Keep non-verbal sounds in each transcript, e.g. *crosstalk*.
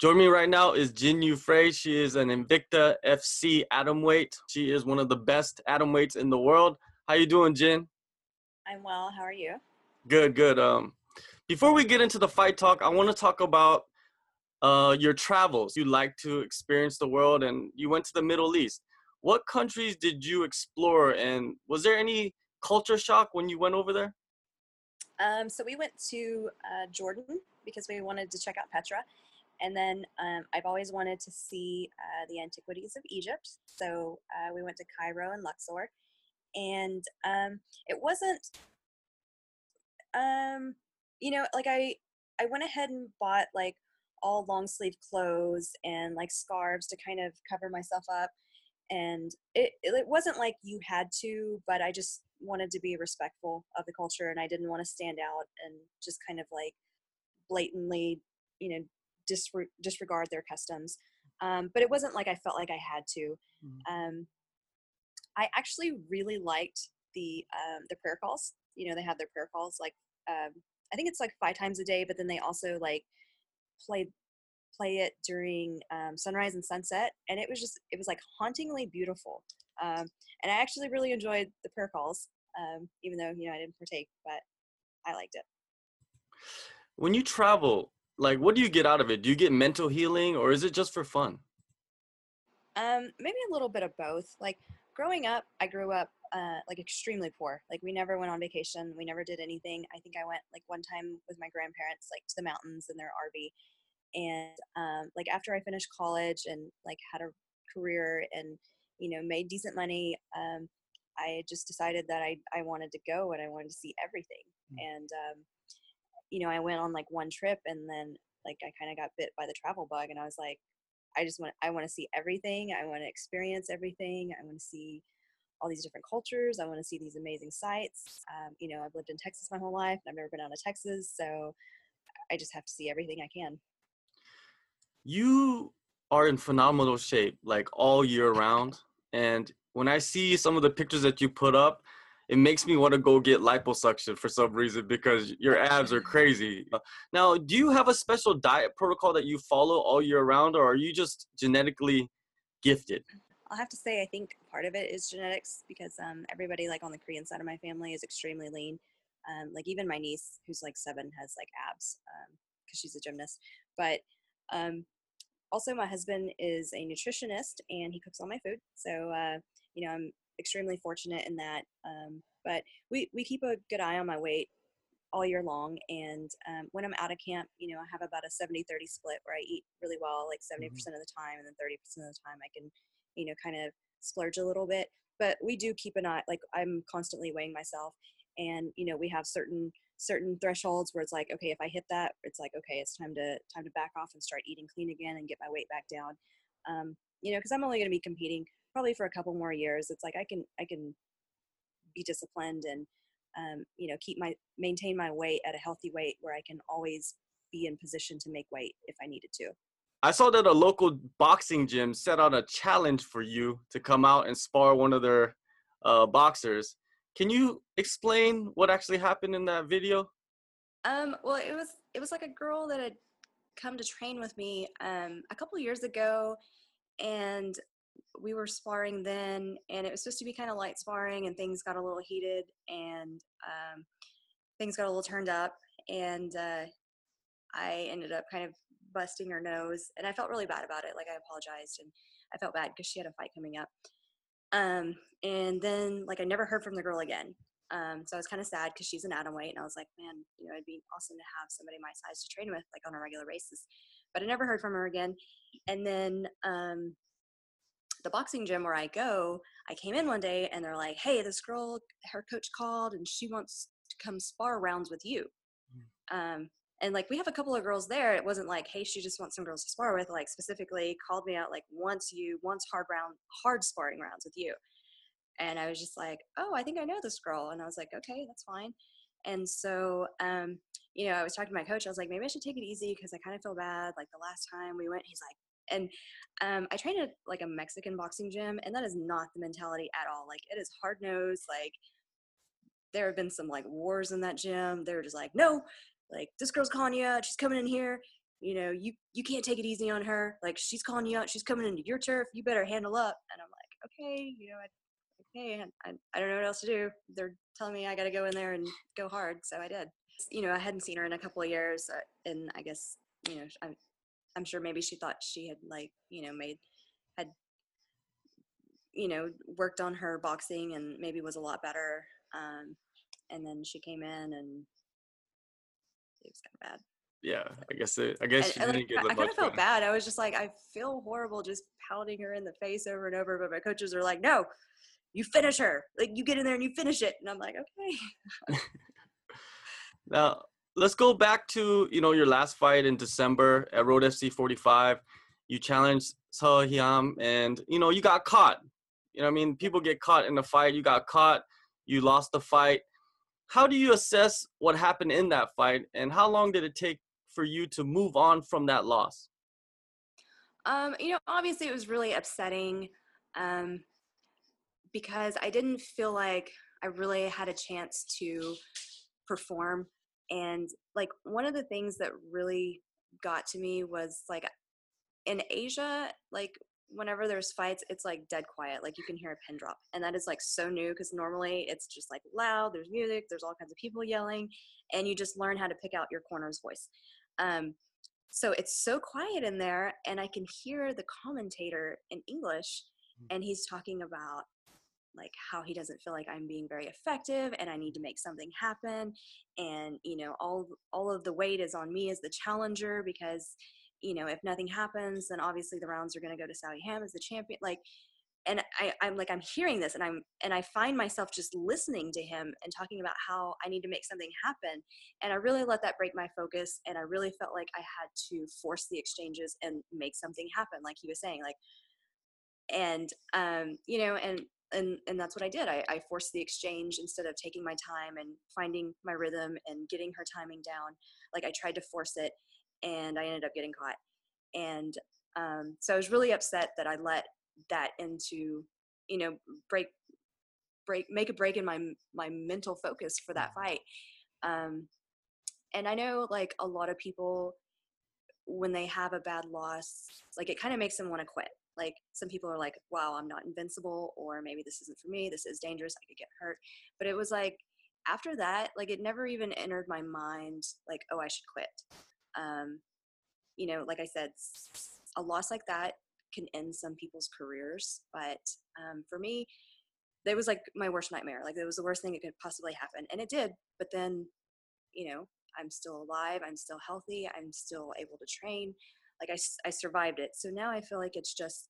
Joining me right now is Jinh Yu Frey. She is an Invicta FC atomweight. She is one of the best atomweights in the world. How you doing, Jinh? I'm well. How are you? Good, good. Um, before we get into the fight talk, I want to talk about uh, your travels. You like to experience the world, and you went to the Middle East. What countries did you explore, and was there any culture shock when you went over there? Um, so we went to uh, Jordan because we wanted to check out Petra, and then um, I've always wanted to see uh, the antiquities of Egypt. So uh, we went to Cairo and Luxor, and um, it wasn't, um, you know, like I I went ahead and bought like all long sleeve clothes and like scarves to kind of cover myself up and it, it wasn't like you had to but i just wanted to be respectful of the culture and i didn't want to stand out and just kind of like blatantly you know disre- disregard their customs um, but it wasn't like i felt like i had to mm-hmm. um, i actually really liked the um, the prayer calls you know they have their prayer calls like um, i think it's like five times a day but then they also like play play it during um, sunrise and sunset, and it was just it was like hauntingly beautiful. Um, and I actually really enjoyed the prayer calls, um, even though you know I didn't partake, but I liked it. When you travel, like, what do you get out of it? Do you get mental healing, or is it just for fun? Um, maybe a little bit of both. Like growing up, I grew up uh, like extremely poor. Like we never went on vacation. We never did anything. I think I went like one time with my grandparents, like to the mountains in their RV, and um, like after i finished college and like had a career and you know made decent money um, i just decided that I, I wanted to go and i wanted to see everything mm-hmm. and um, you know i went on like one trip and then like i kind of got bit by the travel bug and i was like i just want i want to see everything. I want to experience everything. I want to see all these different cultures. I want to see these amazing sites um, you know i've lived in texas my whole life and i've never been out of texas so i just have to see everything i can. You are in phenomenal shape like all year round and when i see some of the pictures that you put up it makes me want to go get liposuction for some reason because your abs are crazy. Now do you have a special diet protocol that you follow all year round or are you just genetically gifted? I'll have to say i think part of it is genetics because um, everybody like on the korean side of my family is extremely lean. Um, like even my niece who's like seven has like abs because um, she's a gymnast. But um, also, my husband is a nutritionist and he cooks all my food. So, uh, you know, I'm extremely fortunate in that. Um, but we, we keep a good eye on my weight all year long. And um, when I'm out of camp, you know, I have about a 70 30 split where I eat really well, like 70% mm-hmm. of the time, and then 30% of the time I can, you know, kind of splurge a little bit. But we do keep an eye, like, I'm constantly weighing myself. And, you know, we have certain certain thresholds where it's like okay if i hit that it's like okay it's time to time to back off and start eating clean again and get my weight back down um, you know because i'm only going to be competing probably for a couple more years it's like i can i can be disciplined and um, you know keep my maintain my weight at a healthy weight where i can always be in position to make weight if i needed to i saw that a local boxing gym set out a challenge for you to come out and spar one of their uh, boxers can you explain what actually happened in that video? Um, well, it was it was like a girl that had come to train with me um, a couple years ago, and we were sparring then, and it was supposed to be kind of light sparring, and things got a little heated, and um, things got a little turned up, and uh, I ended up kind of busting her nose, and I felt really bad about it. Like I apologized, and I felt bad because she had a fight coming up. Um, and then like I never heard from the girl again. Um, so I was kind of sad because she's an atom weight, and I was like, man, you know, it'd be awesome to have somebody my size to train with, like on a regular basis. But I never heard from her again. And then um, the boxing gym where I go, I came in one day and they're like, hey, this girl, her coach called, and she wants to come spar rounds with you. Mm. Um, and like we have a couple of girls there it wasn't like hey she just wants some girls to spar with like specifically called me out like once you once hard round hard sparring rounds with you and i was just like oh i think i know this girl and i was like okay that's fine and so um you know i was talking to my coach i was like maybe i should take it easy because i kind of feel bad like the last time we went he's like and um, I trained at like a Mexican boxing gym, and that is not the mentality at all. Like it is hard nosed. Like there have been some like wars in that gym. They're just like, no, like this girl's calling you out she's coming in here you know, you you can't take it easy on her. Like she's calling you out. She's coming into your turf. You better handle up." And I'm like, "Okay, you know, I, okay, I, I don't know what else to do. They're telling me I got to go in there and go hard, so I did. You know, I hadn't seen her in a couple of years, uh, and I guess you know, I'm I'm sure maybe she thought she had like you know made had you know worked on her boxing and maybe was a lot better. Um, and then she came in and it was kind of bad yeah, I guess it. I guess and like, I kind of felt bad. I was just like, I feel horrible just pouting her in the face over and over. But my coaches are like, no, you finish her. Like you get in there and you finish it. And I'm like, okay. *laughs* now let's go back to you know your last fight in December at Road FC 45. You challenged Seo Hee Ham, and you know you got caught. You know, I mean, people get caught in the fight. You got caught. You lost the fight. How do you assess what happened in that fight, and how long did it take for you to move on from that loss? Um, you know, obviously it was really upsetting um, because I didn't feel like I really had a chance to perform. And like one of the things that really got to me was like in Asia, like whenever there's fights, it's like dead quiet. Like you can hear a pin drop. And that is like so new because normally it's just like loud, there's music, there's all kinds of people yelling, and you just learn how to pick out your corner's voice. Um, so it's so quiet in there, and I can hear the commentator in English, mm. and he's talking about like how he doesn't feel like I'm being very effective and I need to make something happen. And you know all all of the weight is on me as the challenger because you know if nothing happens then obviously the rounds are going to go to Seo Ham as the champion like and I, I'm like I'm hearing this and I'm and I find myself just listening to him and talking about how I need to make something happen. And I really let that break my focus and I really felt like I had to force the exchanges and make something happen like he was saying like and um you know and and and that's what I did. I, I forced the exchange instead of taking my time and finding my rhythm and getting her timing down. Like I tried to force it and I ended up getting caught. And um, so I was really upset that I let that into you know break break make a break in my my mental focus for that mm-hmm. fight. Um and i know like a lot of people when they have a bad loss like it kind of makes them want to quit like some people are like wow i'm not invincible or maybe this isn't for me this is dangerous i could get hurt but it was like after that like it never even entered my mind like oh i should quit um you know like i said a loss like that can end some people's careers. But um, for me, that was like my worst nightmare. Like it was the worst thing that could possibly happen, and it did. But then, you know, I'm still alive. I'm still healthy. I'm still able to train. Like I, I survived it. So now I feel like it's just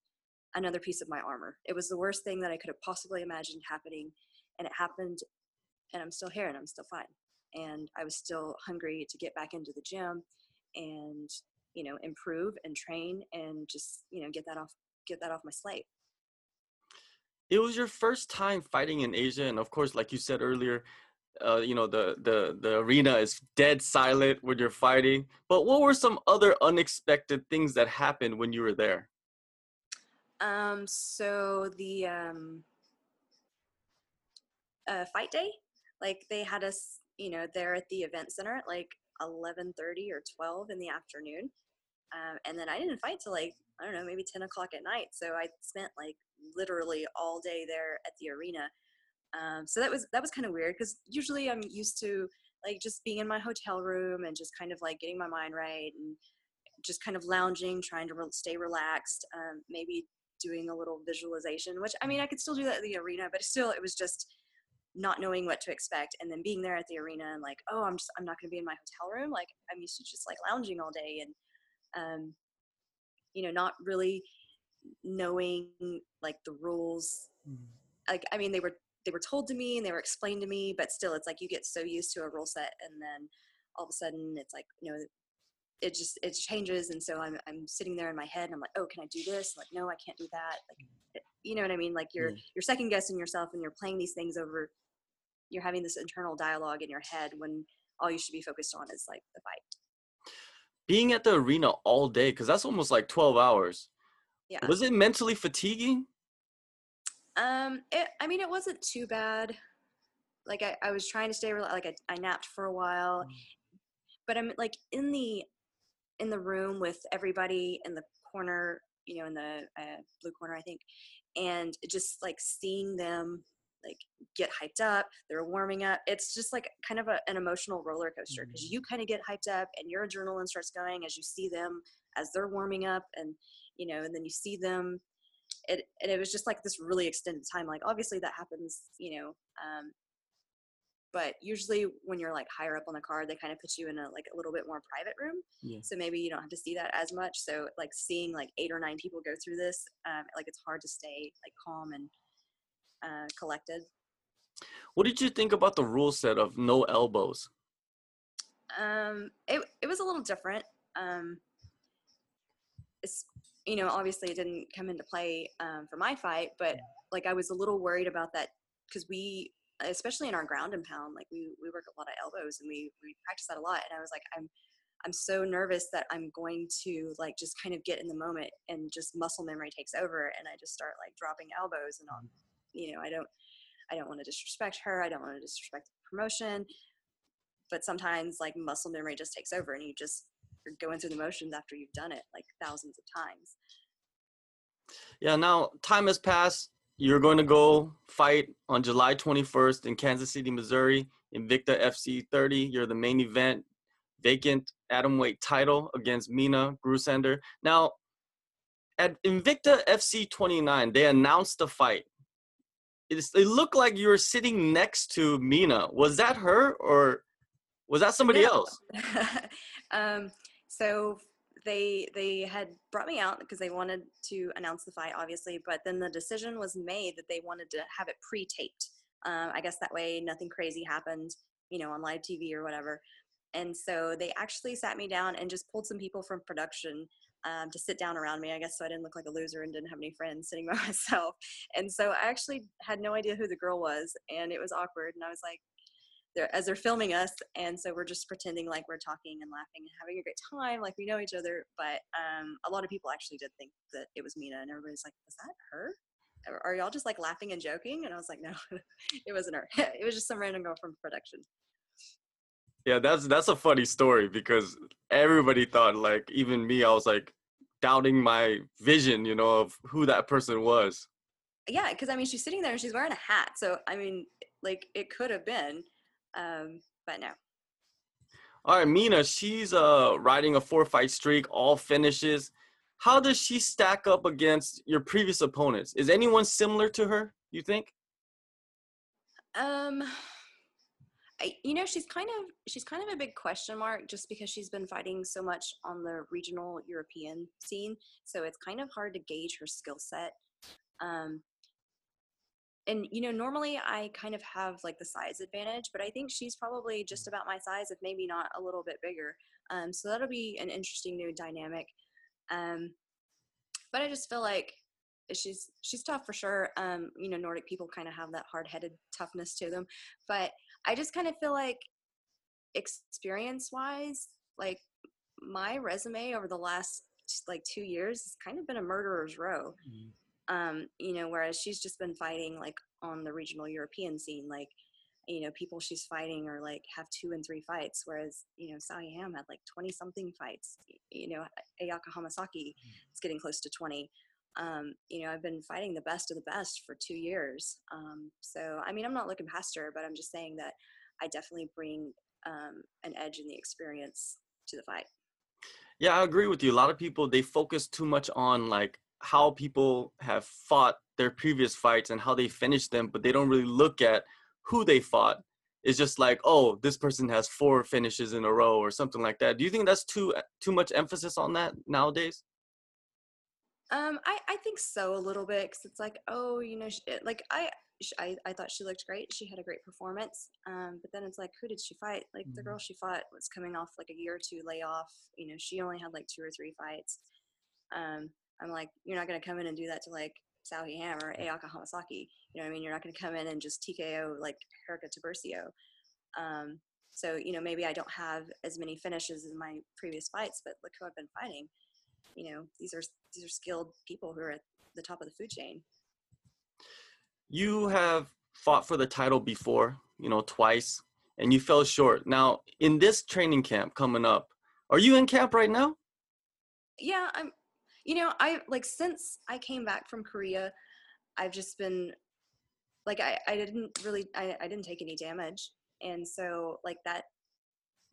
another piece of my armor. It was the worst thing that I could have possibly imagined happening, and it happened. And I'm still here, and I'm still fine. And I was still hungry to get back into the gym and you know improve and train and just you know get that off get that off my slate it was your first time fighting in asia and of course like you said earlier uh, you know the the the arena is dead silent when you're fighting but what were some other unexpected things that happened when you were there um so the um uh, fight day like they had us you know there at the event center at like 11:30 or 12 in the afternoon, um, and then I didn't fight till like I don't know maybe 10 o'clock at night. So I spent like literally all day there at the arena. Um, so that was that was kind of weird because usually I'm used to like just being in my hotel room and just kind of like getting my mind right and just kind of lounging, trying to re- stay relaxed, um, maybe doing a little visualization. Which I mean I could still do that at the arena, but still it was just not knowing what to expect and then being there at the arena and like oh i'm just i'm not going to be in my hotel room like i'm used to just like lounging all day and um you know not really knowing like the rules mm-hmm. like i mean they were they were told to me and they were explained to me but still it's like you get so used to a rule set and then all of a sudden it's like you know it just it changes and so i'm i'm sitting there in my head and i'm like oh can i do this? I'm like no i can't do that. Like you know what i mean? Like you're mm. you're second guessing yourself and you're playing these things over you're having this internal dialogue in your head when all you should be focused on is like the fight. Being at the arena all day because that's almost like 12 hours. Yeah. Was it mentally fatiguing um it, i mean it wasn't too bad like i, I was trying to stay like I, I napped for a while mm. but i'm like in the in the room with everybody in the corner, you know, in the uh, blue corner, I think, and just like seeing them like get hyped up they're warming up it's just like kind of a, an emotional roller coaster because Mhm. you kind of get hyped up and your adrenaline starts going as you see them as they're warming up and you know and then you see them it and it was just like this really extended time like obviously that happens you know um but usually when you're like higher up on the card they kind of put you in a like a little bit more private room Yeah. so maybe you don't have to see that as much so like seeing like eight or nine people go through this um, like it's hard to stay like calm and uh, collected What did you think about the rule set of no elbows? um it, it was a little different um you know obviously it didn't come into play um, for my fight but like i was a little worried about that because we especially in our ground and pound like we we work a lot of elbows and we we practice that a lot and i was like i'm i'm so nervous that i'm going to like just kind of get in the moment and just muscle memory takes over and i just start like dropping elbows and all. You know i don't i don't want to disrespect her i don't want to disrespect the promotion but sometimes like muscle memory just takes over and you just you're going through the motions after you've done it like thousands of times Yeah, now time has passed. You're going to go fight on July 21st in Kansas City, Missouri, Invicta FC 30. You're the main event, vacant atomweight title against Mina Grusander. Now, at Invicta FC 29, they announced the fight. It's, it looked like you were sitting next to Mina. Was that her or was that somebody No. else? *laughs* um, so they they had brought me out because they wanted to announce the fight, obviously. But then the decision was made that they wanted to have it pre-taped. Um, I guess that way nothing crazy happened, you know, on live TV or whatever. And so they actually sat me down and just pulled some people from production um, to sit down around me, I guess, so I didn't look like a loser and didn't have any friends sitting *laughs* by myself. And so I actually had no idea who the girl was, and it was awkward. And I was like, they're, as they're filming us, and so we're just pretending like we're talking and laughing and having a great time, like we know each other. But um, a lot of people actually did think that it was Mina, and everybody's like, "Was that her? Are- Are y'all just like laughing and joking?" And I was like, *laughs* "No, it wasn't her. *laughs* it was just some random girl from production." Yeah, that's that's a funny story because everybody thought like even me, I was like doubting my vision, you know, of who that person was. Yeah, because I mean, she's sitting there and she's wearing a hat, so I mean, like it could have been, um, but no. All right, Mina, she's uh riding a four fight streak, all finishes. How does she stack up against your previous opponents? Is anyone similar to her, you think? Um, I, you know, she's kind of she's kind of a big question mark just because she's been fighting so much on the regional European scene. So it's kind of hard to gauge her skill set. Um, and you know, normally I kind of have like the size advantage, but I think she's probably just about my size, if maybe not a little bit bigger. Um, so that'll be an interesting new dynamic. Um, but I just feel like she's she's tough for sure. Um, you know, Nordic people kind of have that hard-headed toughness to them, but I just kind of feel like experience-wise, like my resume over the last like two years has kind of been a murderer's row. Um, you know, whereas she's just been fighting like on the regional European scene, like you know, people she's fighting are like have two and three fights, whereas you know, Seo Hee Ham had like twenty something fights. You know, Ayaka Hamasaki is getting close to twenty um, you know, I've been fighting the best of the best for two years. Um, so, I mean, I'm not looking past her, but I'm just saying that I definitely bring um, an edge in the experience to the fight. Yeah, I agree with you. A lot of people they focus too much on like how people have fought their previous fights and how they finished them, but they don't really look at who they fought. It's just like, oh, this person has four finishes in a row or something like that. Do you think that's too too much emphasis on that nowadays? Um, I, I think so a little bit because it's like, oh, you know, sh- it- like I, I, I thought she looked great. She had a great performance. Um, but then it's like, who did she fight? Like the Mhm. girl she fought was coming off like a year or two layoff. You know, she only had like two or three fights. Um, I'm like, you're not gonna come in and do that to like Seo Hee Ham or Ayaka Hamasaki. You know what I mean? You're not gonna come in and just TKO like Erica Tiburcio. Um, so you know, maybe I don't have as many finishes as my previous fights, but look who I've been fighting. You know, these are these are skilled people who are at the top of the food chain. You have fought for the title before, you know, twice, and you fell short. Now, in this training camp coming up, are you in camp right now? yeah, I'm. You know, I like since I came back from Korea, I've just been like I, I didn't really I, I didn't take any damage. And so like that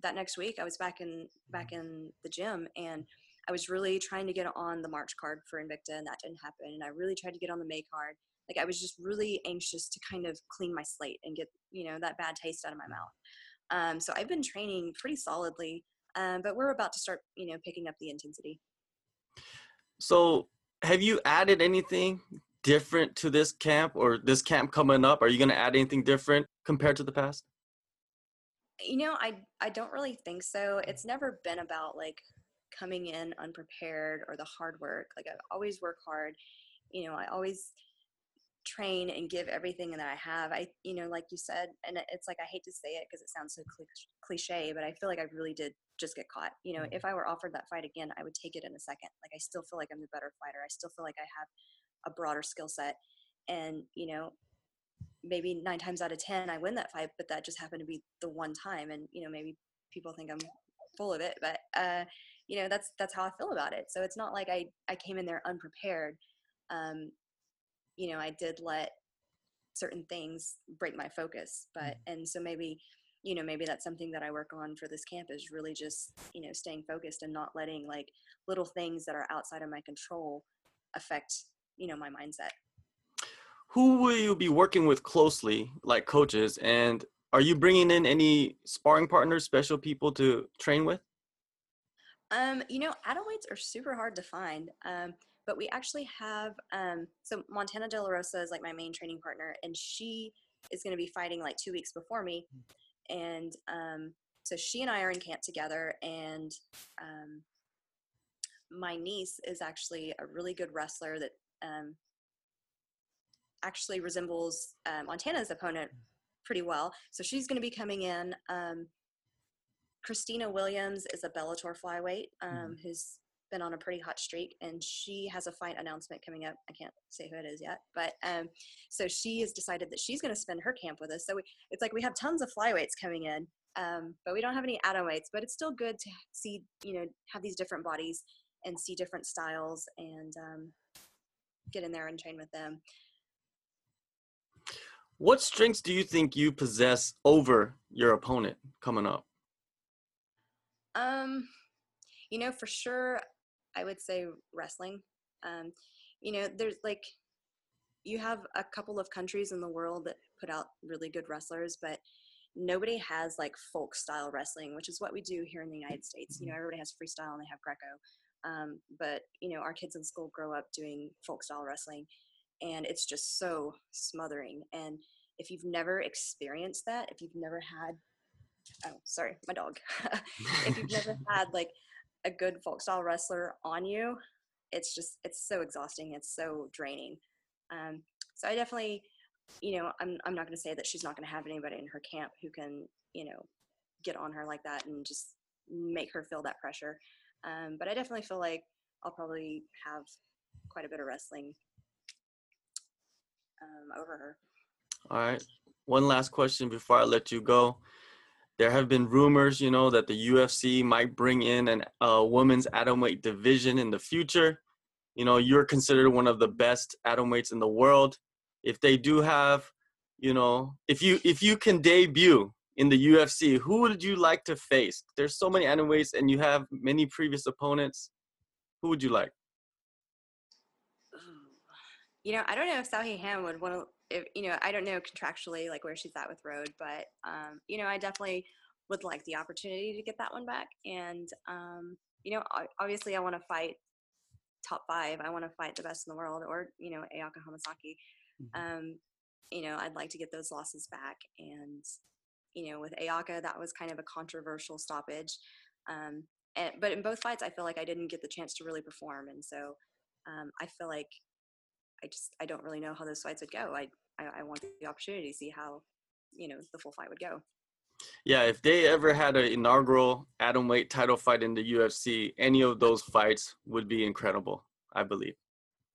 that next week i was back in back in the gym and i was really trying to get on the march card for invicta and that didn't happen and i really tried to get on the may card. Like i was just really anxious to kind of clean my slate and get you know that bad taste out of my mouth. Um, so i've been training pretty solidly um, but we're about to start you know picking up the intensity so have you added anything different to this camp or this camp coming up are you going to add anything different compared to the past you know, I I don't really think so. It's never been about like coming in unprepared or the hard work. Like I always work hard. You know, I always train and give everything that I have. I, you know, like you said, and it's like I hate to say it because it sounds so cliche, but I feel like I really did just get caught. You know, if mm-hmm. I were offered that fight again, I would take it in a second. Like I still feel like I'm the better fighter. I still feel like I have a broader skill set, and you know, maybe nine times out of ten I win that fight, but that just happened to be the one time. And you know, maybe people think I'm full of it, but uh, you know, that's that's how I feel about it. So it's not like I I came in there unprepared. Um, you know, I did let certain things break my focus, but mm. and so maybe you know maybe that's something that i work on for this camp is really just you know staying focused and not letting like little things that are outside of my control affect you know my mindset who will you be working with closely, like coaches? And are you bringing in any sparring partners, special people to train with? Um, you know, weights are super hard to find. Um, but we actually have um, so Montana De La Rosa is like my main training partner, and she is going to be fighting like two weeks before me, and um, so she and I are in camp together, and um, my niece is actually a really good wrestler that um, actually resembles uh, Montana's opponent pretty well. So she's going to be coming in. Um, Christina Williams is a Bellator flyweight um, mm-hmm. who's been on a pretty hot streak, and she has a fight announcement coming up. I can't say who it is yet, but um, so she has decided that she's going to spend her camp with us. So we, it's like we have tons of flyweights coming in, um, but we don't have any atom weights But it's still good to see, you know, have these different bodies and see different styles and um, get in there and train with them. What strengths do you think you possess over your opponent coming up? Um, you know, for sure, I would say wrestling. Um, you know, there's like, you have a couple of countries in the world that put out really good wrestlers, but nobody has like folk style wrestling, which is what we do here in the United States. You know, mm-hmm. everybody has freestyle and they have Greco. Um, but you know, our kids in school grow up doing folk style wrestling, and it's just so smothering and if you've never experienced that if you've never had oh sorry my dog *laughs* if you've never *laughs* had like a good folk style wrestler on you it's just it's so exhausting it's so draining um, so i definitely you know i'm, I'm not going to say that she's not going to have anybody in her camp who can you know get on her like that and just make her feel that pressure um, but i definitely feel like i'll probably have quite a bit of wrestling um, over her. All right. One last question before I let you go. There have been rumors, you know, that the UFC might bring in an uh, women's atomweight division in the future. You know, you're considered one of the best atomweights in the world. If they do have, you know, if you if you can debut in the UFC, who would you like to face? There's so many atomweights, and you have many previous opponents. Who would you like? You know, I don't know if Seo Hee Ham would want to. If, you know, I don't know contractually like where she's at with Road, but um, you know, I definitely would like the opportunity to get that one back. And um, you know, obviously, I want to fight top five. I want to fight the best in the world, or you know, Ayaka Hamasaki. Mm-hmm. Um, you know, I'd like to get those losses back. And you know, with Ayaka, that was kind of a controversial stoppage. Um, and, but in both fights, I feel like I didn't get the chance to really perform, and so um, I feel like I just I don't really know how those fights would go. I, I I, want the opportunity to see how you know the full fight would go. Yeah, if they ever had an inaugural atom weight title fight in the UFC, any of those fights would be incredible. I believe.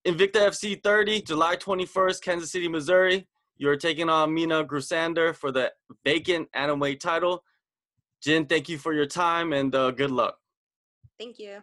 Invicta FC 30, July 21st, Kansas City, Missouri. You're taking on Mina Grusander for the vacant atom weight title. Jinh, thank you for your time and uh, good luck. Thank you.